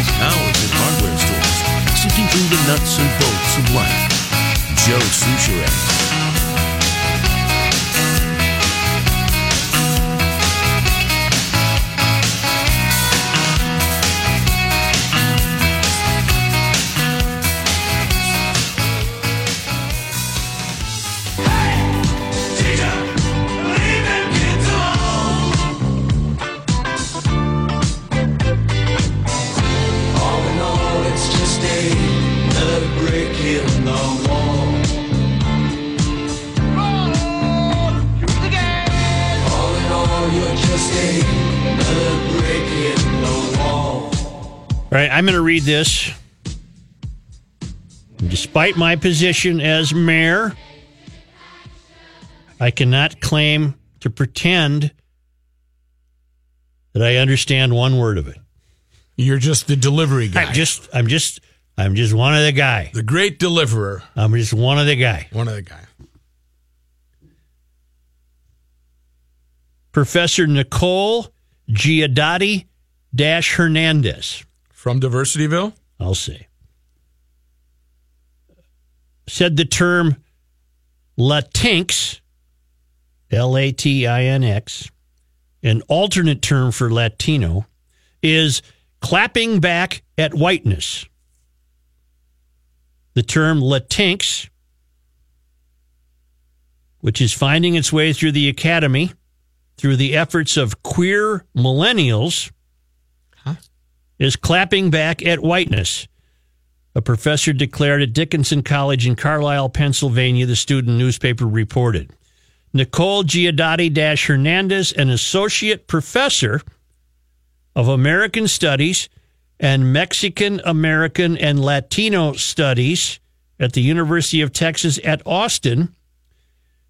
Spends hours in hardware stores, sifting through the nuts and bolts of life. Joe Soucheray. I'm going to read this. Despite my position as mayor, I cannot claim to pretend that I understand one word of it. You're just the delivery guy. I'm just, I'm just, I'm just one of the guy. the great deliverer. I'm just one of the guy. One of the guy. Professor Nicole Guidotti Dash Hernandez. From Diversityville? I'll say. Said the term Latinx, L A T I N X, an alternate term for Latino, is clapping back at whiteness. The term Latinx, which is finding its way through the academy through the efforts of queer millennials, is clapping back at whiteness. A professor declared at Dickinson College in Carlisle, Pennsylvania, the student newspaper reported. Nicole Guidotti Hernandez, an associate professor of American Studies and Mexican American and Latino Studies at the University of Texas at Austin,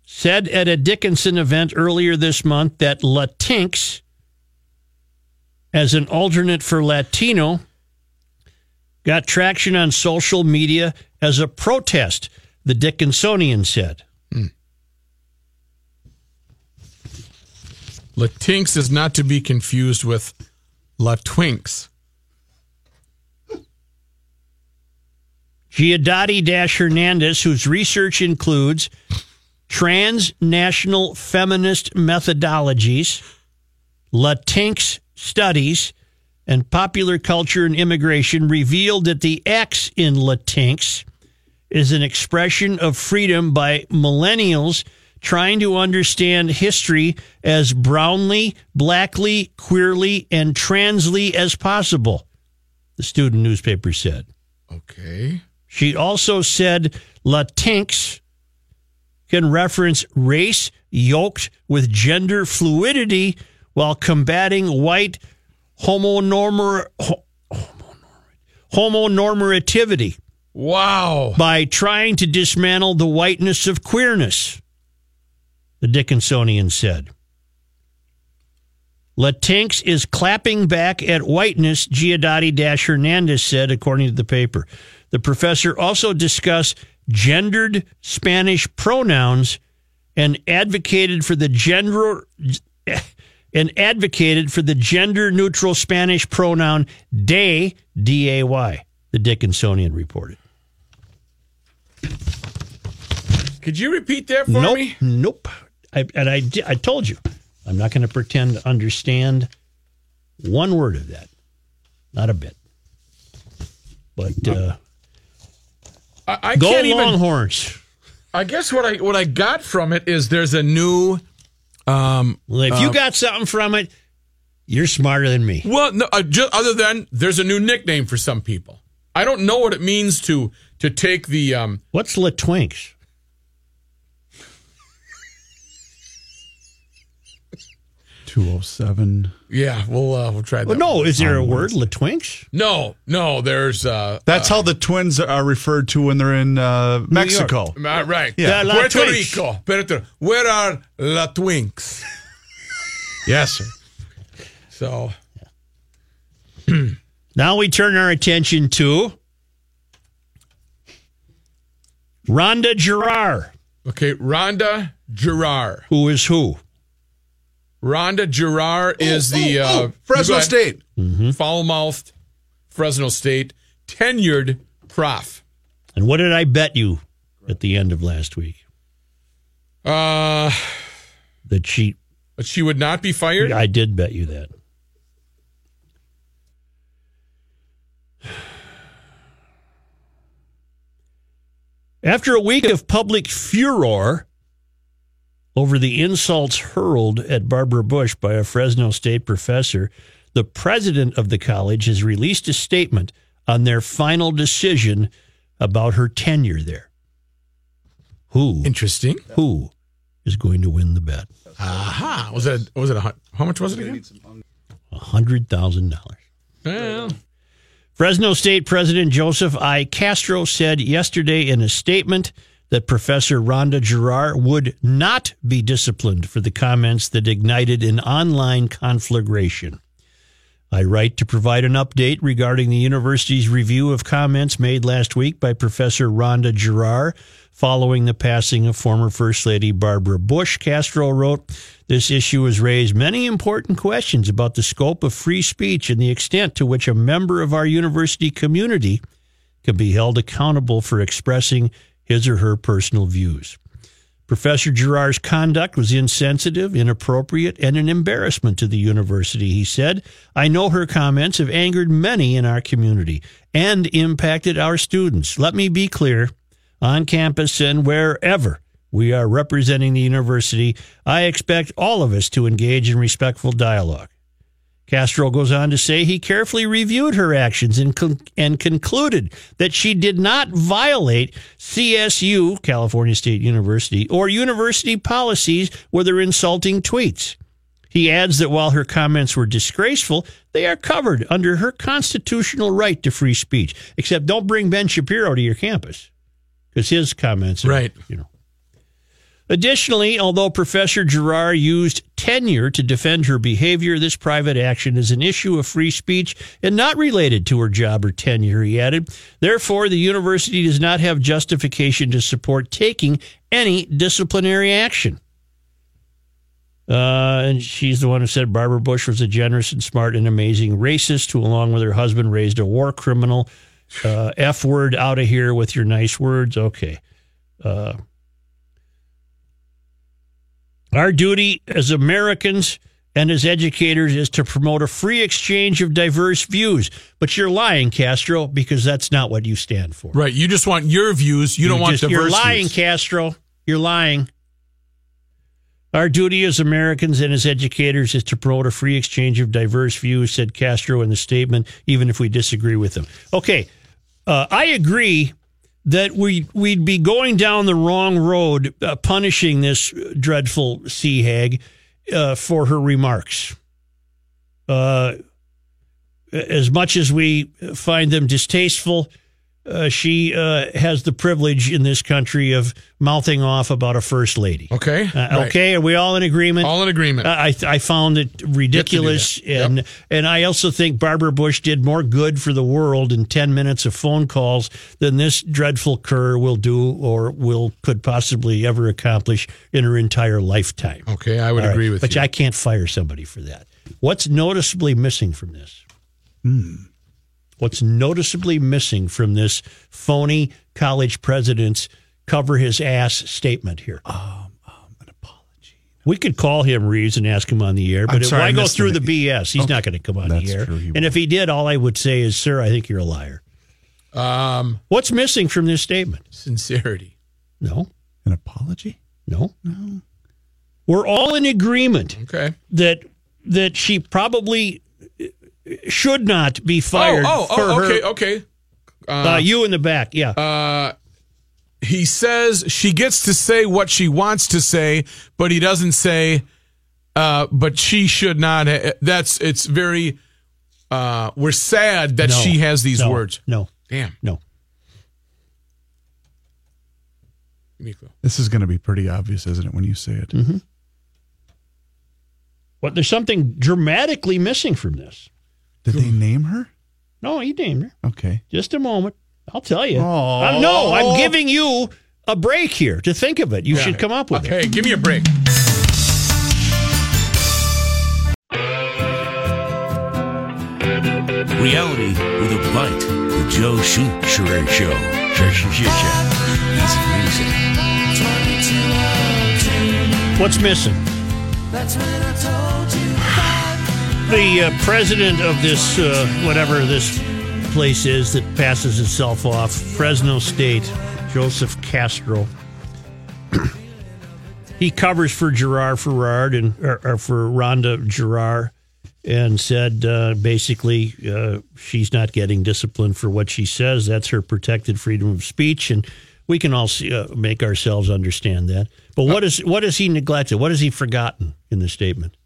said at a Dickinson event earlier this month that Latinx, as an alternate for Latino, got traction on social media as a protest, the Dickinsonian said. Hmm. Latinx is not to be confused with Latwinks. Guidotti Dash Hernandez, whose research includes transnational feminist methodologies, Latinx studies, and popular culture and immigration, revealed that the X in Latinx is an expression of freedom by millennials trying to understand history as brownly, blackly, queerly, and transly as possible, the student newspaper said. Okay. She also said Latinx can reference race yoked with gender fluidity while combating white homonormor, ho- homonormativity Wow. by trying to dismantle the whiteness of queerness, the Dickinsonian said. Latinx is clapping back at whiteness, Guidotti Hernandez said, according to the paper. The professor also discussed gendered Spanish pronouns and advocated for the gender and advocated for the gender neutral Spanish pronoun day, D A Y, the Dickinsonian reported. Could you repeat that for nope, me? nope. I, and I, I told you, I'm not going to pretend to understand one word of that. Not a bit. But uh, I, I go can't even. Longhorns. I guess what I what I got from it is there's a new. Um, Well, if uh, you got something from it, you're smarter than me. Well, no, uh, just other than there's a new nickname for some people. I don't know what it means to to take the um What's La Two oh seven. yeah, we'll uh, we'll try that. Well, no, one. is there a word, La Twinks? No, no, there's uh That's how the twins are referred to when they're in uh, Mexico. uh, right. Yeah. La Puerto Twinks. Rico. Puerto, where are Latwinks? Yes, sir. So Now we turn our attention to Randa Jarrar, okay, Randa Jarrar. who is who? Randa Jarrar is the oh, uh, oh, Fresno you go ahead. State. Mm-hmm. foul mouthed Fresno State tenured prof. And what did I bet you at the end of last week? Uh, That she, but she would not be fired. I did bet you that. After a week of public furor over the insults hurled at Barbara Bush by a Fresno State professor, the president of the college has released a statement on their final decision about her tenure there. Who Interesting. who is going to win the bet? Aha. Was it? Was it a? How much was it again? hundred thousand dollars. Well, Fresno State President Joseph I. Castro said yesterday in a statement that Professor Randa Jarrar would not be disciplined for the comments that ignited an online conflagration. I write to provide an update regarding the university's review of comments made last week by Professor Randa Jarrar following the passing of former First Lady Barbara Bush. Castro wrote, This issue has raised many important questions about the scope of free speech and the extent to which a member of our university community can be held accountable for expressing his or her personal views. Professor Jarrar's conduct was insensitive, inappropriate, and an embarrassment to the university, he said. I know her comments have angered many in our community and impacted our students. Let me be clear on campus and wherever we are representing the university, I expect all of us to engage in respectful dialogue. Castro goes on to say he carefully reviewed her actions and, con- and concluded that she did not violate CSU, California State University, or university policies with her insulting tweets. He adds that while her comments were disgraceful, they are covered under her constitutional right to free speech. Except don't bring Ben Shapiro to your campus because his comments, are, Right. You know. Additionally, although Professor Jarrar used tenure to defend her behavior, this private action is an issue of free speech and not related to her job or tenure, he added. Therefore, the university does not have justification to support taking any disciplinary action. Uh, and she's the one who said Barbara Bush was a generous and smart and amazing racist who, along with her husband, raised a war criminal. Uh, F word out of here with your nice words. Okay. Uh, our duty as Americans and as educators is to promote a free exchange of diverse views. But you're lying, Castro, because that's not what you stand for. right. You just want your views. You, don't want just- diverse You're lying, views. Castro. You're lying. Our duty as Americans and as educators is to promote a free exchange of diverse views, said Castro in the statement, even if we disagree with them. Okay, uh, I agree that we we'd be going down the wrong road, uh, punishing this dreadful sea hag uh, for her remarks. Uh, as much as we find them distasteful, uh, she uh, has the privilege in this country of mouthing off about a first lady. Okay. Uh, Right. Okay, are we all in agreement? All in agreement. Uh, I I found it ridiculous, Get to and and I also think Barbara Bush did more good for the world in ten minutes of phone calls than this dreadful cur will do or will could possibly ever accomplish in her entire lifetime. okay. I would All right, agree with but you. But I can't fire somebody for that. What's noticeably missing from this? What's noticeably missing from this phony college president's cover his ass statement here. Um, an apology. We could call him Reeves and ask him on the air, but I'm if I I go through the- the BS, he's not going to come on That's the air. true, and if he did, all I would say is, "Sir, I think you're a liar." Um, What's missing from this statement? sincerity. No, An apology? no, no. We're all in agreement Okay. that that she probably should not be fired oh, oh, for oh, okay, her. okay. Uh, you in the back, yeah. Uh, he says she gets to say what she wants to say, but he doesn't say. Uh, but she should not. Ha- that's it's very. Uh, we're sad that No, she has these no, words. No, Damn. no. Give me a clue. This is going to be pretty obvious, isn't it, when you say it? Mm-hmm. But there's something dramatically missing from this. Did they name her? No, he named her. Okay. Just a moment. I'll tell you. Oh. Uh, no, I'm giving you a break here to think of it. You Yeah. should come up with Okay, it. give me a break. Reality with a bite. The Joe Soucheray Show. What's missing? The uh, president of this, uh, whatever this place is that passes itself off, Fresno State, Joseph Castro. he covers for Gerard Ferrard and or, or for Randa Jarrar and said uh, basically uh, she's not getting disciplined for what she says. That's her protected freedom of speech, and we can all see, uh, make ourselves understand that. But what is what has he neglected? What has he forgotten in the statement?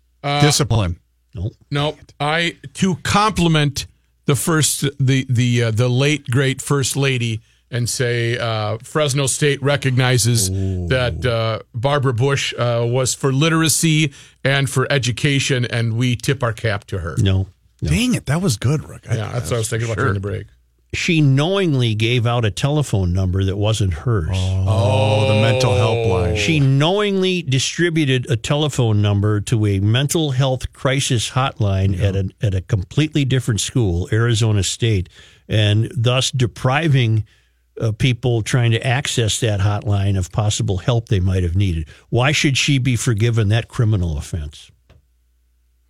Discipline. No, No, I to compliment the first the the uh, the late great first lady and say uh, Fresno State recognizes that uh, Barbara Bush uh, was for literacy and for education, and we tip our cap to her. no. Dang it, that was good, Rick. I- Yeah, that's what I was thinking about sure. during the break. She knowingly gave out a telephone number that wasn't hers. Oh, the mental helpline. She knowingly distributed a telephone number to a mental health crisis hotline at a at a completely different school, Arizona State, and thus depriving uh, people trying to access that hotline of possible help they might have needed. Why should she be forgiven that criminal offense?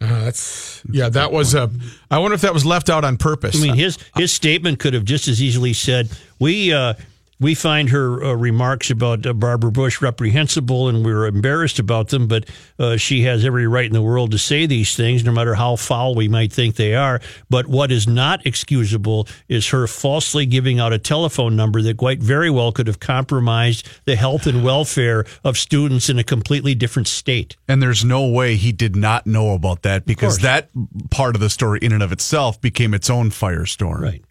Uh, that's yeah. That was a. I wonder if that was left out on purpose. I mean, his his statement could have just as easily said, "We uh, we find her uh, remarks about uh, Barbara Bush reprehensible, and we're embarrassed about them. But uh, she has every right in the world to say these things, no matter how foul we might think they are. But what is not excusable is her falsely giving out a telephone number that quite very well could have compromised the health and welfare of students in a completely different state." And there's no way he did not know about that because that part of the story, in and of itself, became its own firestorm. Right.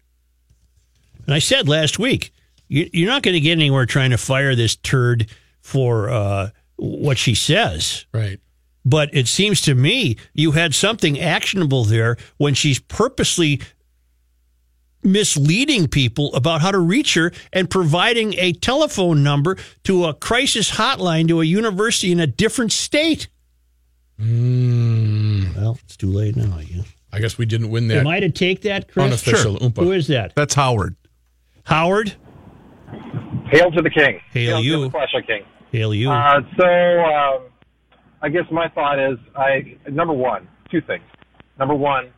And I said last week, you, you're not going to get anywhere trying to fire this turd for uh, what she says. right. But it seems to me you had something actionable there when she's purposely misleading people about how to reach her and providing a telephone number to a crisis hotline to a university in a different state. Well, it's too late now, I guess. I guess we didn't win that Am I to take that, Chris? unofficial oompa. Who is that? That's Howard. Howard? Hail to the king. Hail to you. the Clash King. Hail you. Uh, so, um, I guess my thought is, I number one, two things. Number one,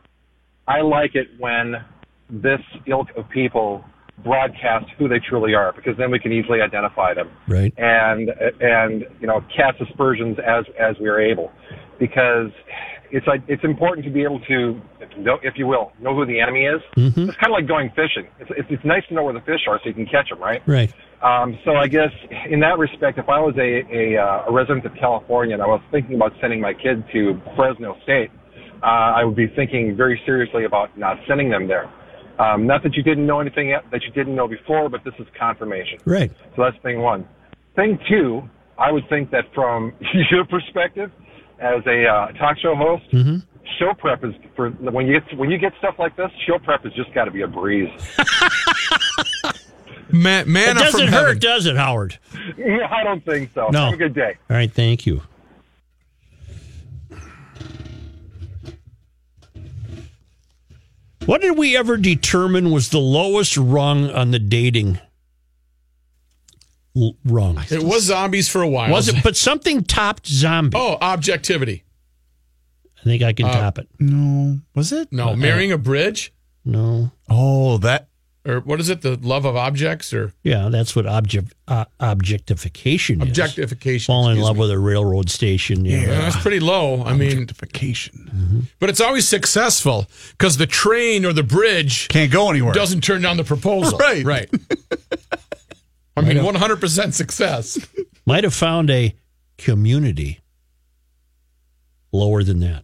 I like it when this ilk of people broadcast who they truly are, because then we can easily identify them right. and and you know cast aspersions as as we are able, because it's like it's important to be able to know, if you will, know who the enemy is. Mhm. It's kind of like going fishing. It's, it's it's nice to know where the fish are so you can catch them, right? Right. Um, so I guess in that respect, if I was a, a, uh, a resident of California and I was thinking about sending my kid to Fresno State, uh, I would be thinking very seriously about not sending them there. Um, not that you didn't know anything yet, that you didn't know before, but this is confirmation. Right. So that's thing one. Thing two, I would think that from your perspective, as a uh, talk show host, Mm-hmm. show prep is for when you get when you get stuff like this. Show prep has just got to be a breeze. Man, It doesn't hurt, heaven. does it, Howard? yeah, I don't think so. No. Have a good day. All right, thank you. What did we ever determine was the lowest rung on the dating L- wrong. It was zombies for a while. Was it? But something topped zombie. Oh, objectivity. I think I can Uh, top it. No, was it? No, marrying a bridge, No. Oh, that. Or what is it? The love of objects, or Yeah, that's what object uh, objectification is. objectification. Fall in love me. with a railroad station. Yeah. Yeah, that's pretty low. I mean, Objectification. but it's always successful because the train or the bridge Can't go anywhere. doesn't turn down the proposal. Right. Right. I mean, one hundred percent success. Might have found a community lower than that.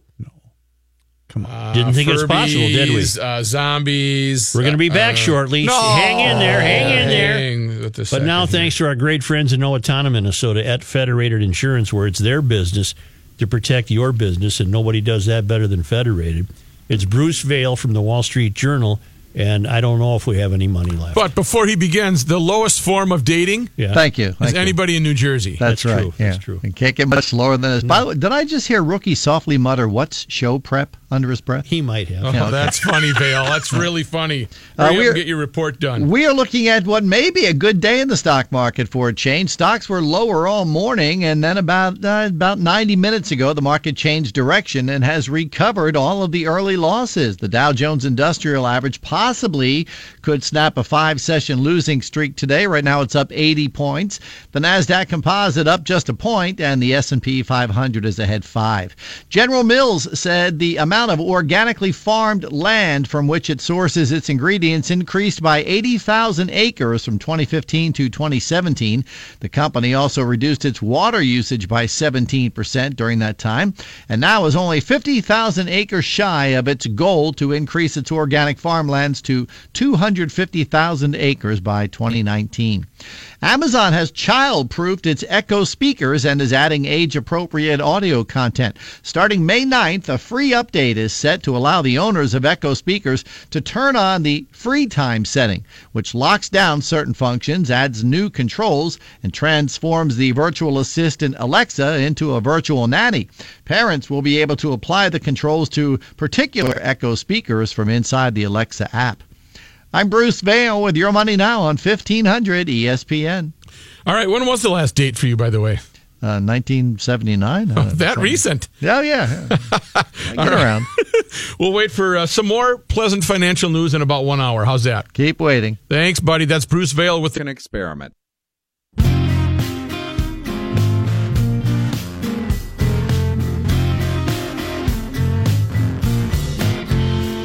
Come on. Didn't think it was possible, did we? Uh, zombies. We're going to be back uh, shortly. No. Hang in there. Hang in there. Hang with the But now, here. thanks to our great friends in Owatonna, Minnesota at Federated Insurance, where it's their business to protect your business, and nobody does that better than Federated. It's Bruce Vail from the Wall Street Journal, and I don't know if we have any money left. But before he begins, the lowest form of dating yeah. Thank you. is Thank you. anybody in New Jersey. That's, That's right. true. Yeah. That's true. It can't get much lower than this. By the way, did I just hear Rookie softly mutter, "What's show prep?" Under his breath? He might have. Oh, Yeah, okay. that's funny, Vale. That's really funny. Uh, we're- get your report done. We are looking at what may be a good day in the stock market for a change. Stocks were lower all morning, and then about uh, about 90 minutes ago, the market changed direction and has recovered all of the early losses. The Dow Jones Industrial Average possibly could snap a five-session losing streak today. Right now, it's up 80 points. The Nasdaq Composite up just a point, and the S&P 500 is ahead five. General Mills said the amount of organically farmed land from which it sources its ingredients increased by 80,000 acres from 2015 to 2017. The company also reduced its water usage by 17% during that time, and now is only 50,000 acres shy of its goal to increase its organic farmlands to 250,000 acres by 2019. Amazon has child-proofed its Echo speakers and is adding age-appropriate audio content. Starting May 9th, a free update is set to allow the owners of Echo speakers to turn on the free time setting, which locks down certain functions, adds new controls, and transforms the virtual assistant Alexa into a virtual nanny. Parents will be able to apply the controls to particular Echo speakers from inside the Alexa app. I'm Bruce Vail with Your Money Now on 1500 ESPN. All right, when was the last date for you, by the way? Uh, 1979. Uh, that recent. Yeah, yeah. I get around. We'll wait for uh, some more pleasant financial news in about one hour. How's that? Keep waiting. Thanks, buddy. That's Bruce Vail with an experiment.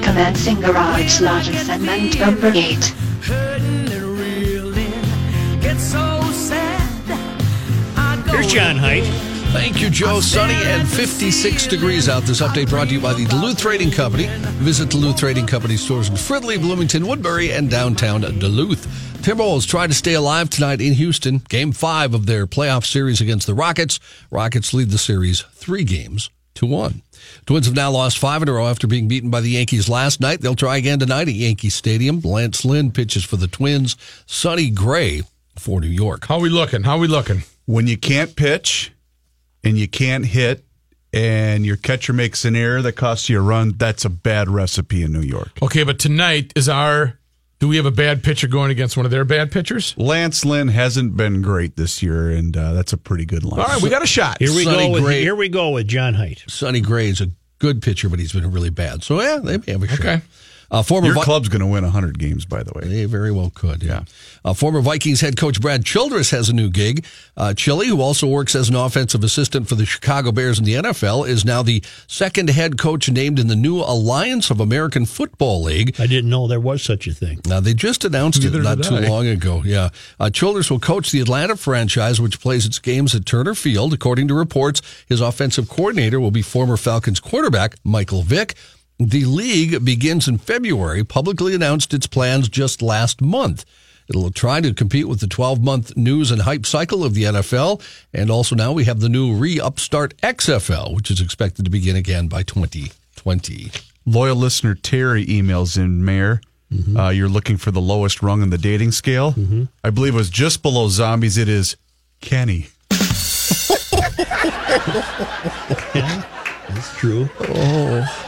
Commencing Garage Logic segment number 8. John Height. Thank you, Joe. Sunny and 56 degrees out. This update brought to you by the Duluth Trading Company. Visit Duluth Trading Company stores in Fridley, Bloomington, Woodbury, and downtown Duluth. Timberwolves try to stay alive tonight in Houston. Game five of their playoff series against the Rockets. Rockets lead the series three games to one. Twins have now lost five in a row after being beaten by the Yankees last night. They'll try again tonight at Yankee Stadium. Lance Lynn pitches for the Twins. Sonny Gray for New York. How we looking? How we looking? When you can't pitch and you can't hit and your catcher makes an error that costs you a run, that's a bad recipe in New York. Okay, but tonight is our. Do we have a bad pitcher going against one of their bad pitchers? Lance Lynn hasn't been great this year, and uh, that's a pretty good line. All right, we got a shot. Here we Sonny go. With, Gray. here we go with John Height. Sonny Gray is a good pitcher, but he's been really bad. So yeah, they may have a shot. Okay. Uh, former Your Vi- club's going to win 100 games, by the way. They very well could, yeah. Uh, former Vikings head coach Brad Childress has a new gig. Uh, Chili, who also works as an offensive assistant for the Chicago Bears in the NFL, is now the second head coach named in the new Alliance of American Football League. I didn't know there was such a thing. Now, they just announced Neither it not too long ago. Yeah. Uh, Childress will coach the Atlanta franchise, which plays its games at Turner Field. According to reports, his offensive coordinator will be former Falcons quarterback Michael Vick. The league begins in February, publicly announced its plans just last month. It'll try to compete with the 12 month news and hype cycle of the NFL. And also now we have the new re upstart XFL, which is expected to begin again by 2020. Loyal listener Terry emails in, Mayor. Uh, you're looking for the lowest rung in the dating scale. I believe it was just below zombies. It is Kenny. That's true. Oh.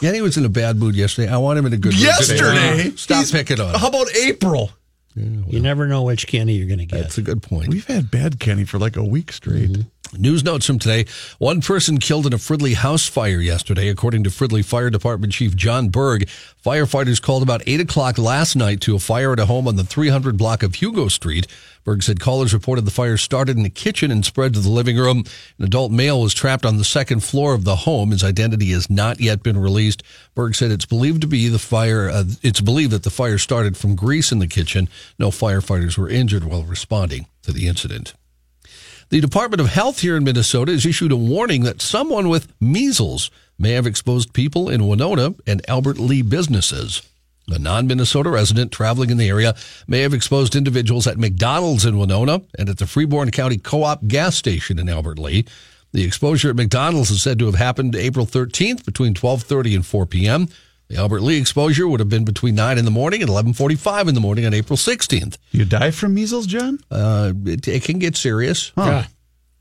Kenny was in a bad mood yesterday. I want him in a good mood. today. Yesterday? Stop He's- picking on him. How about April? You never know which Kenny you're going to get. That's a good point. We've had bad Kenny for like a week straight. Mm-hmm. News notes from today. One person killed in a Fridley house fire yesterday, according to Fridley Fire Department Chief John Berg. Firefighters called about 8 o'clock last night to a fire at a home on the 300 block of Hugo Street. Berg said callers reported the fire started in the kitchen and spread to the living room. An adult male was trapped on the second floor of the home. His identity has not yet been released. Berg said it's believed to be the fire. Uh, it's believed that the fire started from grease in the kitchen. No firefighters were injured while responding to the incident. The Department of Health here in Minnesota has issued a warning that someone with measles may have exposed people in Winona and Albert Lea businesses. A non Minnesota resident traveling in the area may have exposed individuals at McDonald's in Winona and at the Freeborn County Co op gas station in Albert Lea. The exposure at McDonald's is said to have happened April 13th between 12:30 and 4 p.m. The Albert Lea exposure would have been between 9 in the morning and 11:45 in the morning on April 16th. You die from measles, John? Uh, it, it can get serious. Yeah.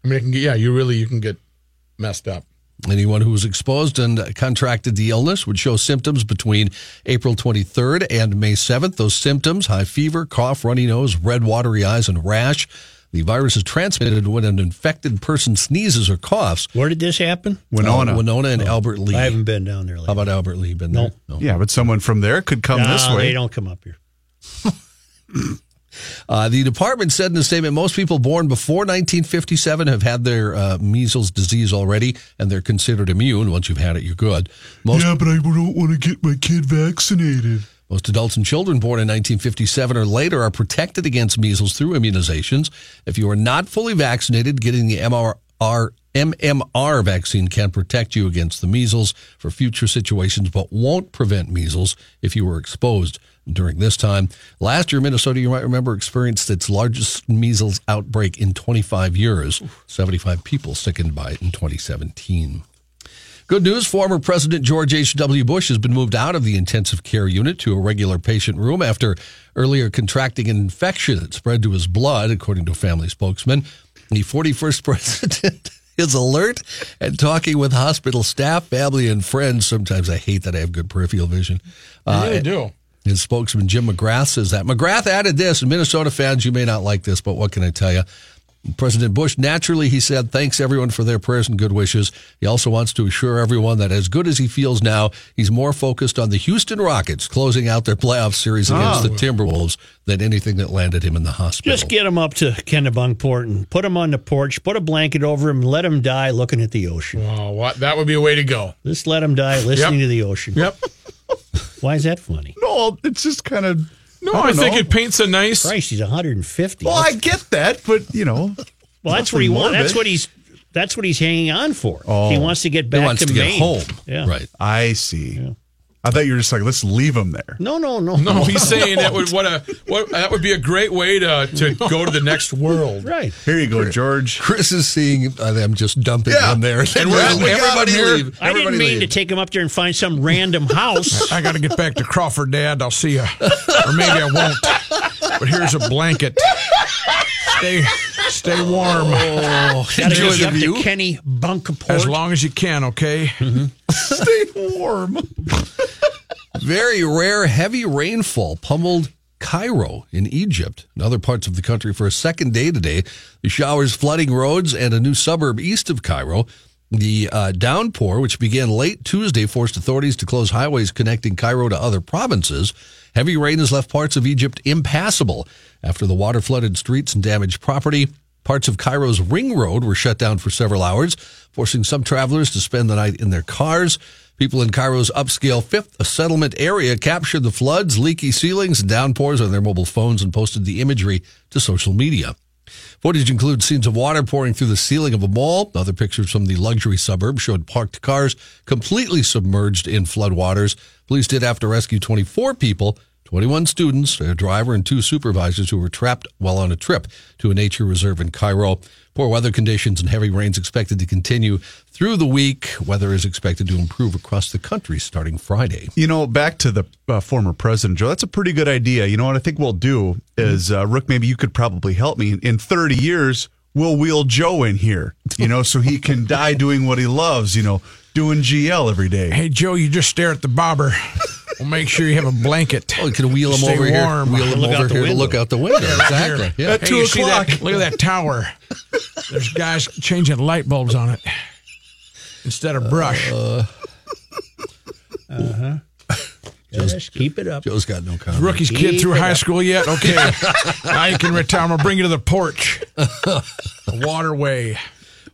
I mean, it can get, yeah, you really you can get messed up. Anyone who was exposed and contracted the illness would show symptoms between April 23rd and May 7th. Those symptoms high fever, cough, runny nose, red, watery eyes, and rash. The virus is transmitted when an infected person sneezes or coughs. Where did this happen? Winona. Uh, Winona and Albert Lea. I haven't been down there. Lately. How about Albert Lea? Been there? No. Yeah, but someone from there could come no, this way. They don't come up here. Uh, the department said in a statement most people born before 1957 have had their uh, measles disease already, and they're considered immune. Once you've had it, you're good. Most, yeah, but I don't want to get my kid vaccinated. Most adults and children born in 1957 or later are protected against measles through immunizations. If you are not fully vaccinated, getting the MRR, MMR vaccine can protect you against the measles for future situations, but won't prevent measles if you were exposed during this time. Last year, Minnesota, you might remember, experienced its largest measles outbreak in 25 years. 75 people sickened by it in 2017. Good news former President George H.W. Bush has been moved out of the intensive care unit to a regular patient room after earlier contracting an infection that spread to his blood, according to a family spokesman. The 41st president is alert and talking with hospital staff, family, and friends. Sometimes I hate that I have good peripheral vision. You really uh, do. His spokesman, Jim McGrath, says that. McGrath added this, and Minnesota fans, you may not like this, but what can I tell you? President Bush, naturally, he said, thanks everyone for their prayers and good wishes. He also wants to assure everyone that as good as he feels now, he's more focused on the Houston Rockets closing out their playoff series against Oh. the Timberwolves than anything that landed him in the hospital. Just get him up to Kennebunkport and put him on the porch, put a blanket over him, and let him die looking at the ocean. Oh, what? That would be a way to go. Just let him die listening Yep. to the ocean. Yep. Why is that funny? No, it's just kind of. No, I, think it paints a nice. Christ, he's 150. Well, I get that, but you know. Well, that's what he wants. That's what he's. That's what he's hanging on for. Oh. He wants to get back wants to, to get Maine. home. Yeah. Right. I see. I thought you were just like, let's leave him there. No, no, no, No, he's saying that would what a what that would be a great way to to go to the next world. Right. Here you go, George. Chris is seeing uh, them just dumping Yeah. him there. And we're- we everybody him here. leave. I didn't Everybody mean leave. to take him up there and find some random house. I got to get back to Crawford, Dad. I'll see you, or maybe I won't. But here's a blanket. Stay stay warm Oh, gotta Enjoy the view. to Kenny Bunkport. as long as you can. Okay. Stay warm. Very rare heavy rainfall pummeled Cairo in Egypt and other parts of the country for a second day today. The showers flooding roads and a new suburb east of Cairo. The uh, downpour, which began late Tuesday, forced authorities to close highways connecting Cairo to other provinces. Heavy rain has left parts of Egypt impassable after the water flooded streets and damaged property. Parts of Cairo's Ring Road were shut down for several hours, forcing some travelers to spend the night in their cars. People in Cairo's upscale fifth settlement area captured the floods, leaky ceilings, and downpours on their mobile phones and posted the imagery to social media. Footage includes scenes of water pouring through the ceiling of a mall. Other pictures from the luxury suburb showed parked cars completely submerged in floodwaters. Police did have to rescue 24 people, 21 students, a driver, and two supervisors who were trapped while on a trip to a nature reserve in Cairo. Poor weather conditions and heavy rains expected to continue through the week. Weather is expected to improve across the country starting Friday. You know, back to the uh, former president, Joe, that's a pretty good idea. You know what I think we'll do is, uh, Rook, maybe you could probably help me. In 30 years, we'll wheel Joe in here, you know, so he can die doing what he loves, you know, doing GL every day. Hey Joe, you just stare at the bobber. Well, make sure you have a blanket. Oh, you can wheel them Stay over warm. here. Wheel him Look out over the here to look out the window. Exactly. Yeah. At two o'clock. look at that tower. There's guys changing light bulbs on it instead of brush. Uh, huh. Just keep it up. Joe's got no comment. Rookie's kid through high up. school yet? Okay. now you can retire. I'm going to bring you to the porch. The waterway.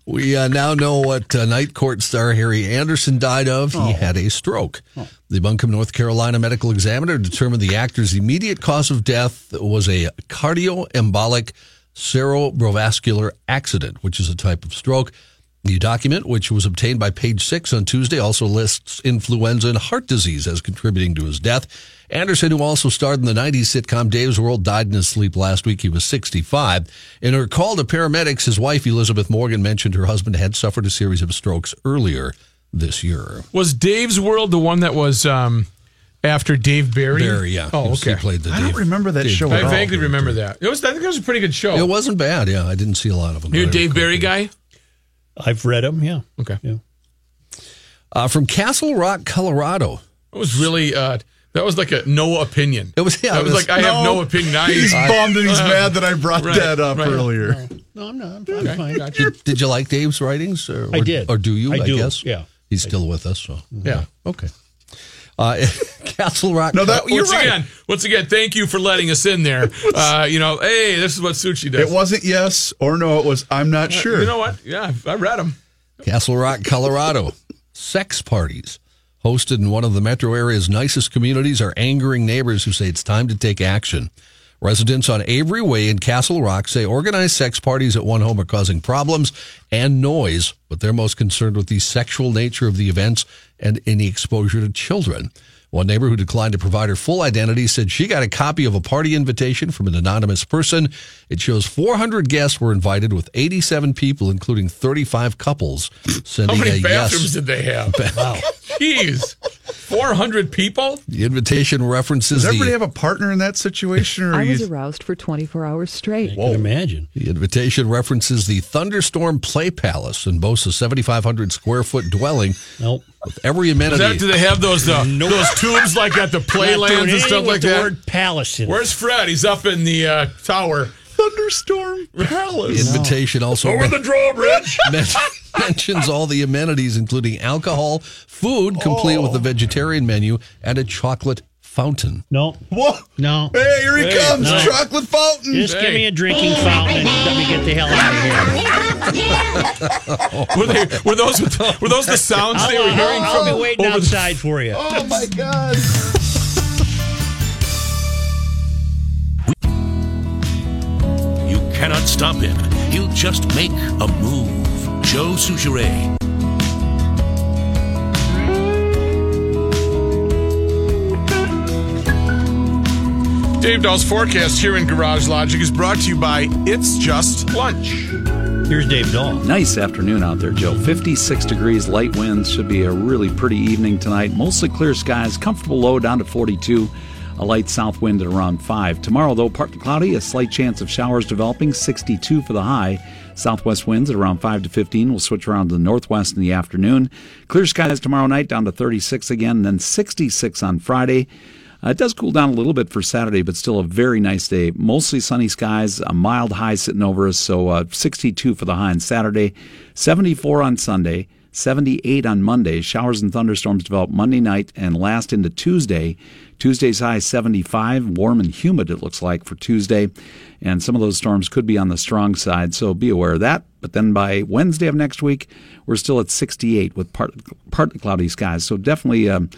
We uh, now know what uh, night court star Harry Anderson died of. Oh. He had a stroke. The Buncombe, North Carolina medical examiner determined the actor's immediate cause of death was a cardioembolic cerebrovascular accident, which is a type of stroke. The document, which was obtained by Page Six on Tuesday, also lists influenza and heart disease as contributing to his death. Anderson, who also starred in the 90s sitcom Dave's World, died in his sleep last week. He was 65. In her call to paramedics, his wife, Elizabeth Morgan, mentioned her husband had suffered a series of strokes earlier this year. Was Dave's World the one that was um, after Dave Barry? Barry, yeah. Oh, He was- he okay. played the I don't Dave- remember that Dave show at I all. vaguely remember that. It was. I think it was a pretty good show. It wasn't bad, yeah. I didn't see a lot of them. You're a Dave Barry it. guy. I've read them. Yeah. Okay. Yeah. Uh, from Castle Rock, Colorado. It was really. Uh, that was like a no opinion. It was, yeah, That it was, was- like I have no opinion. I, He's I- bummed and he's uh, mad that I brought right, that up right. earlier. No, I'm not. I'm, I'm Okay, fine. gotcha. Did, did you like Dave's writings? Or, I did. Or do you, I I, do, guess? yeah. He's still with us, so. Yeah. Okay. Uh, Castle Rock. No, that you're once right. again, once again, thank you for letting us in there. Uh, you know, hey, this is what Suchi does. It wasn't yes or no. It was I'm not sure. You know what? Yeah, I read them. Castle Rock, Colorado. Sex parties hosted in one of the metro area's nicest communities are angering neighbors who say it's time to take action. Residents on Avery Way in Castle Rock say organized sex parties at one home are causing problems and noise, but they're most concerned with the sexual nature of the events and any exposure to children. One neighbor who declined to provide her full identity said she got a copy of a party invitation from an anonymous person. It shows 400 guests were invited with 87 people, including 35 couples, Sending How sending many a bathrooms yes. did they have? Wow. Jeez. 400 people? The invitation references Does everybody the, have a partner in that situation, or I was you? aroused for 24 hours straight. I can imagine. the invitation references the Thunderstorm Play Palace and boasts a 7,500 square foot dwelling Nope. With every Is amenity. that, do they have those uh, those tubes like at the playlands and stuff with like the that? word palace in it. Where's Fred? He's up in the uh, tower. Thunderstorm the Palace. invitation also Over the drawbridge. men- mentions all the amenities, including alcohol, food, complete with a vegetarian menu, and a chocolate fountain. No. Whoa! No. Hey, here he Hey, comes! no. Chocolate fountain. Just give me a drinking fountain and let me get the hell out of here. were, they, were those were those the sounds they were I'll, hearing I'll from be waiting over the- outside for you. Oh my God! You cannot stop him. He'll just make a move. Joe Soucheray. Dave Dahl's forecast here in Garage Logic is brought to you by It's Just Lunch. Here's Dave Dahl. Nice afternoon out there, Joe. 56 degrees, light winds. Should be a really pretty evening tonight. Mostly clear skies, comfortable low down to 42. A light south wind at around 5. Tomorrow, though, partly cloudy, a slight chance of showers developing, 62 for the high. Southwest winds at around 5 to 15 will switch around to the northwest in the afternoon. Clear skies tomorrow night down to 36 again, then 66 on Friday. Uh, it does cool down a little bit for Saturday, but still a very nice day. Mostly sunny skies, a mild high sitting over us, so uh, 62 for the high on Saturday, 74 on Sunday, 78 on Monday. Showers and thunderstorms develop Monday night and last into Tuesday. Tuesday's high 75, warm and humid it looks like for Tuesday, and some of those storms could be on the strong side, so be aware of that. But then by Wednesday of next week, we're still at 68 with part, partly cloudy skies, so definitely. Um,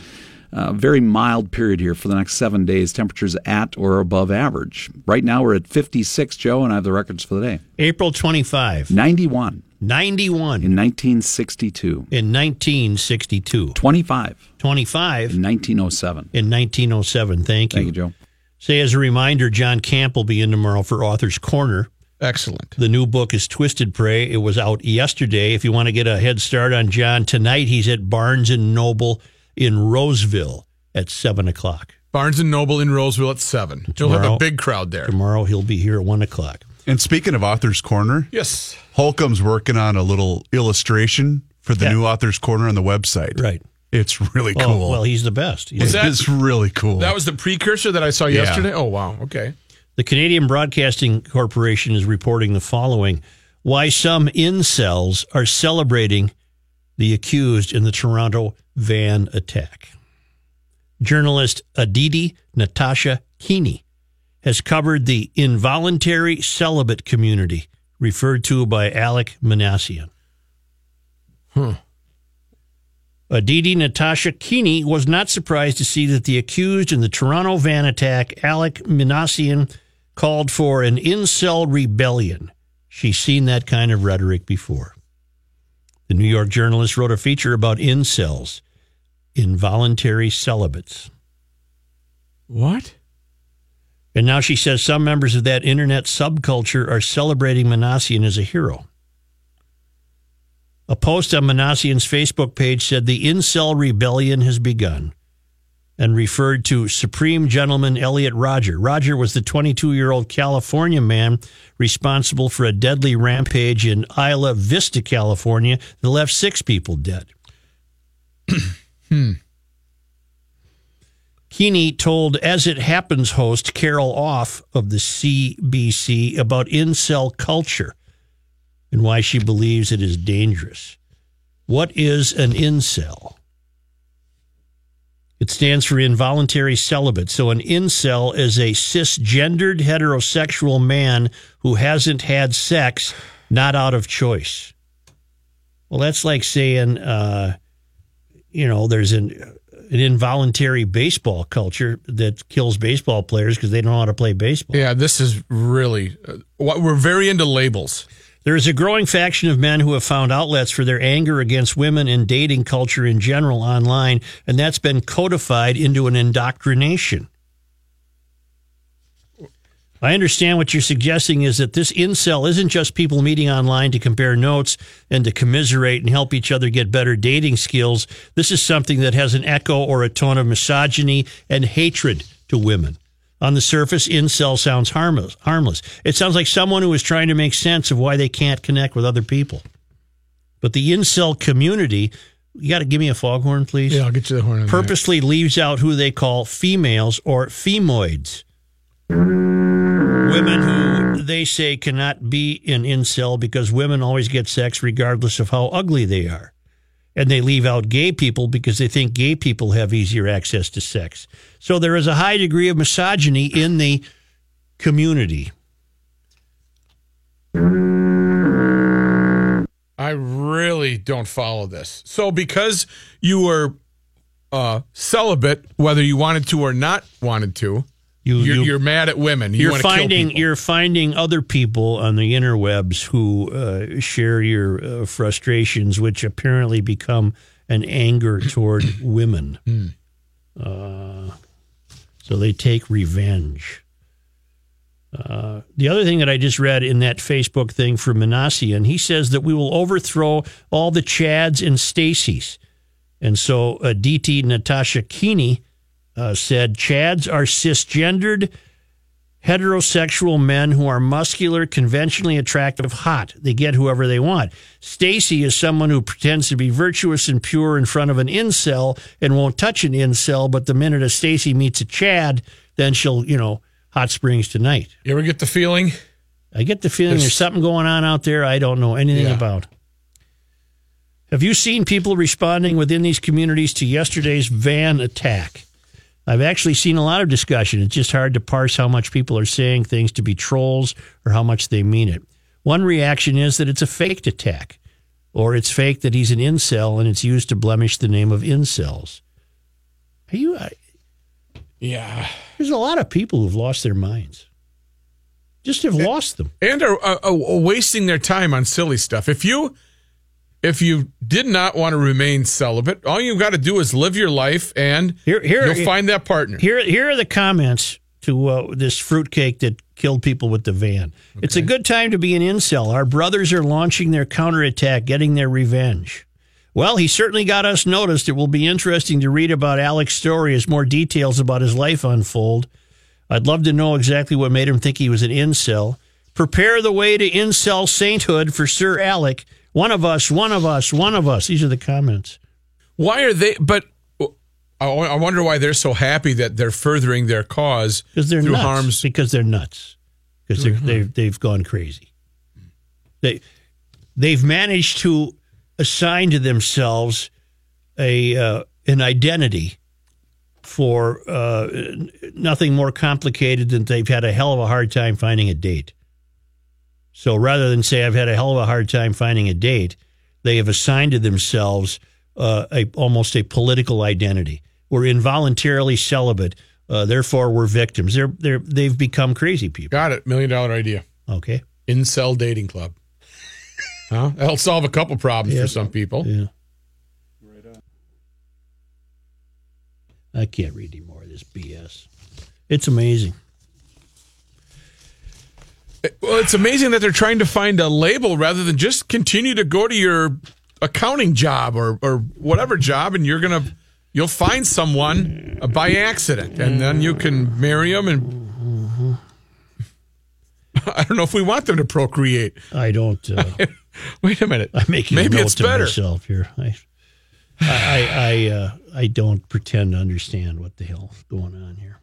a very mild period here for the next seven days. Temperatures at or above average. Right now we're at 56, Joe, and I have the records for the day. April 25. 91 91 in 1962. in 1962. 25 25 in 1907. in 1907. Thank you. Thank you, Joe. Say as a reminder, John Camp will be in tomorrow for Author's Corner. Excellent. The new book is Twisted Prey. It was out yesterday. If you want to get a head start on John tonight, he's at Barnes and Noble in Roseville at seven o'clock. Barnes and Noble in Roseville at seven. You'll have a big crowd there. Tomorrow he'll be here at one o'clock. And speaking of Author's Corner, Yes. Holcomb's working on a little illustration for the Yeah. new Author's Corner on the website. Right. It's really Oh, cool. well, he's the best. He's that- it's really cool. That was the precursor that I saw Yeah. yesterday. Oh wow. Okay. The Canadian Broadcasting Corporation is reporting the following why some incels are celebrating the accused in the Toronto van attack. Journalist Aditi Natasha Kini has covered the involuntary celibate community referred to by Alek Minassian. Huh. Aditi Natasha Kini was not surprised to see that the accused in the Toronto van attack, Alek Minassian, called for an incel rebellion. She's seen that kind of rhetoric before. The New York journalist wrote a feature about incels, involuntary celibates. What? And now she says some members of that internet subculture are celebrating Minassian as a hero. A post on Minassian's Facebook page said the incel rebellion has begun and referred to Supreme Gentleman Elliot Rodger. Rodger was the 22 year old California man responsible for a deadly rampage in Isla Vista, California, that left six people dead. Hmm. Kini told As It Happens host Carol Off of the CBC about incel culture and why she believes it is dangerous. What is an incel? It stands for involuntary celibate. So, an incel is a cisgendered heterosexual man who hasn't had sex, not out of choice. Well, that's like saying, uh, you know, there's an, an involuntary baseball culture that kills baseball players because they don't know how to play baseball. Yeah, this is really. Uh, we're very into labels. There is a growing faction of men who have found outlets for their anger against women and dating culture in general online, and that's been codified into an indoctrination. I understand what you're suggesting is that this incel isn't just people meeting online to compare notes and to commiserate and help each other get better dating skills. This is something that has an echo or a tone of misogyny and hatred to women. On the surface, incel sounds harmless. Harmless. It sounds like someone who is trying to make sense of why they can't connect with other people. But the incel community, you got to give me a foghorn, please. Yeah, I'll get you the horn. in a minute. Purposely leaves out who they call females or femoids. Women who they say cannot be an incel because women always get sex regardless of how ugly they are. And they leave out gay people because they think gay people have easier access to sex. So there is a high degree of misogyny in the community. I really don't follow this. So because you were uh, celibate, whether you wanted to or not wanted to, You- you're, you- you're mad at women. You kill finding you're finding other people on the interwebs who uh, share your uh, frustrations, which apparently become an anger toward women. Hmm. Uh, so they take revenge. Uh, the other thing that I just read in that Facebook thing from Minassian, he says that we will overthrow all the Chads and Stacys. And so uh, Aditi Natasha Kini uh, said Chads are cisgendered heterosexual men who are muscular, conventionally attractive, hot. They get whoever they want. Stacy is someone who pretends to be virtuous and pure in front of an incel and won't touch an incel, but the minute a Stacy meets a Chad, then she'll, you know, hot springs tonight. You ever get the feeling? I get the feeling there's, There's- something going on out there I don't know anything Yeah. about. Have you seen people responding within these communities to yesterday's van attack? I've actually seen a lot of discussion. It's just hard to parse how much people are saying things to be trolls or how much they mean it. One reaction is that it's a faked attack, or it's fake that he's an incel and it's used to blemish the name of incels. Are you? I, Yeah. there's a lot of people who've lost their minds. Just have lost them. and are, are, are wasting their time on silly stuff. If you if you did not want to remain celibate, all you've got to do is live your life, and Here, here, you'll find that partner. Here, here are the comments to uh, this fruitcake that killed people with the van. It's a good time to be an incel. Our brothers are launching their counterattack, getting their revenge. Well, he certainly got us noticed. It will be interesting to read about Alek's story as more details about his life unfold. I'd love to know exactly what made him think he was an incel. Prepare the way to incel sainthood for Sir Alec. One of us, one of us, one of us. These are the comments. Why are they? But I wonder why they're so happy that they're furthering their cause because they're through nuts. harms. Because they're nuts. Because they're, they've they've gone crazy. They they've managed to assign to themselves a uh, an identity for uh, nothing more complicated than they've had a hell of a hard time finding a date. So rather than say I've had a hell of a hard time finding a date, they have assigned to themselves uh, a almost a political identity. We're involuntarily celibate, uh, therefore we're victims. They're they're they've become crazy people. Got it. Million dollar idea. Okay. Incel dating club. huh? That'll solve a couple problems Yeah. for some people. Yeah. Right on. I can't read any more of this BS. It's amazing. Well, it's amazing that they're trying to find a label rather than just continue to go to your accounting job or, or whatever job, and you're gonna you'll find someone uh, by accident, and then you can marry them. And I don't know if we want them to procreate. I don't. Uh, Wait a minute. I'm making Maybe it's to better. myself here. I, I, I, I, uh, I don't pretend to understand what the hell's going on here.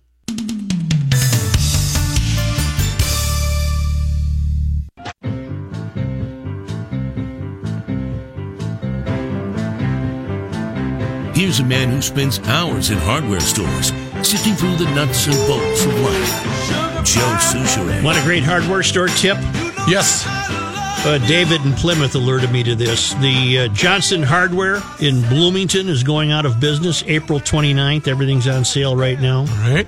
Here's a man who spends hours in hardware stores sifting through the nuts and bolts of life. Joe Soucheray. Want a great hardware store tip? Yes. Uh, David in Plymouth alerted me to this. The uh, Johnson Hardware in Bloomington is going out of business April 29th. Everything's on sale right now. All right.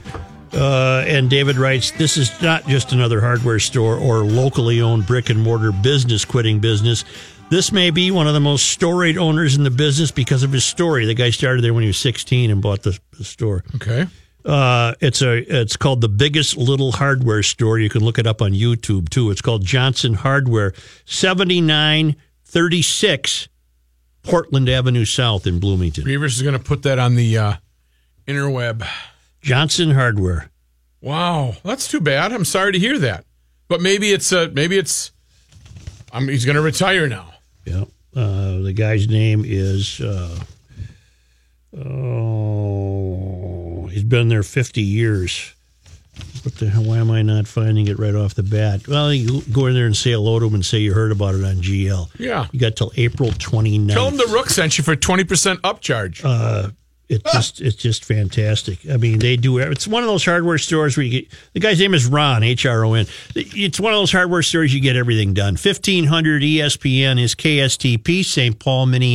Uh, and David writes, This is not just another hardware store or locally owned brick and mortar business quitting business. This may be one of the most storied owners in the business because of his story. The guy started there when he was 16 and bought the, the store. Okay. Uh, it's a it's called the biggest little hardware store. You can look it up on YouTube too. It's called Johnson Hardware, seventy nine thirty six, Portland Avenue South in Bloomington. Reavers is going to put that on the uh, interweb. Johnson Hardware. Wow, that's too bad. I'm sorry to hear that. But maybe it's uh, maybe it's. I mean, he's going to retire now. Yeah. Uh, the guy's name is. Uh, oh, he's been there fifty years. What the hell? Why am I not finding it right off the bat? Well, you go in there and say hello to him and say you heard about it on GL. Yeah. You got till April 29th. Tell him the Rook sent you for twenty percent upcharge. uh, it ah. just it's just fantastic. I mean, they do. It's one of those hardware stores where you get the guy's name is Ron H R O N. It's one of those hardware stores you get everything done. Fifteen hundred ESPN is KSTP St. Paul, Minneapolis.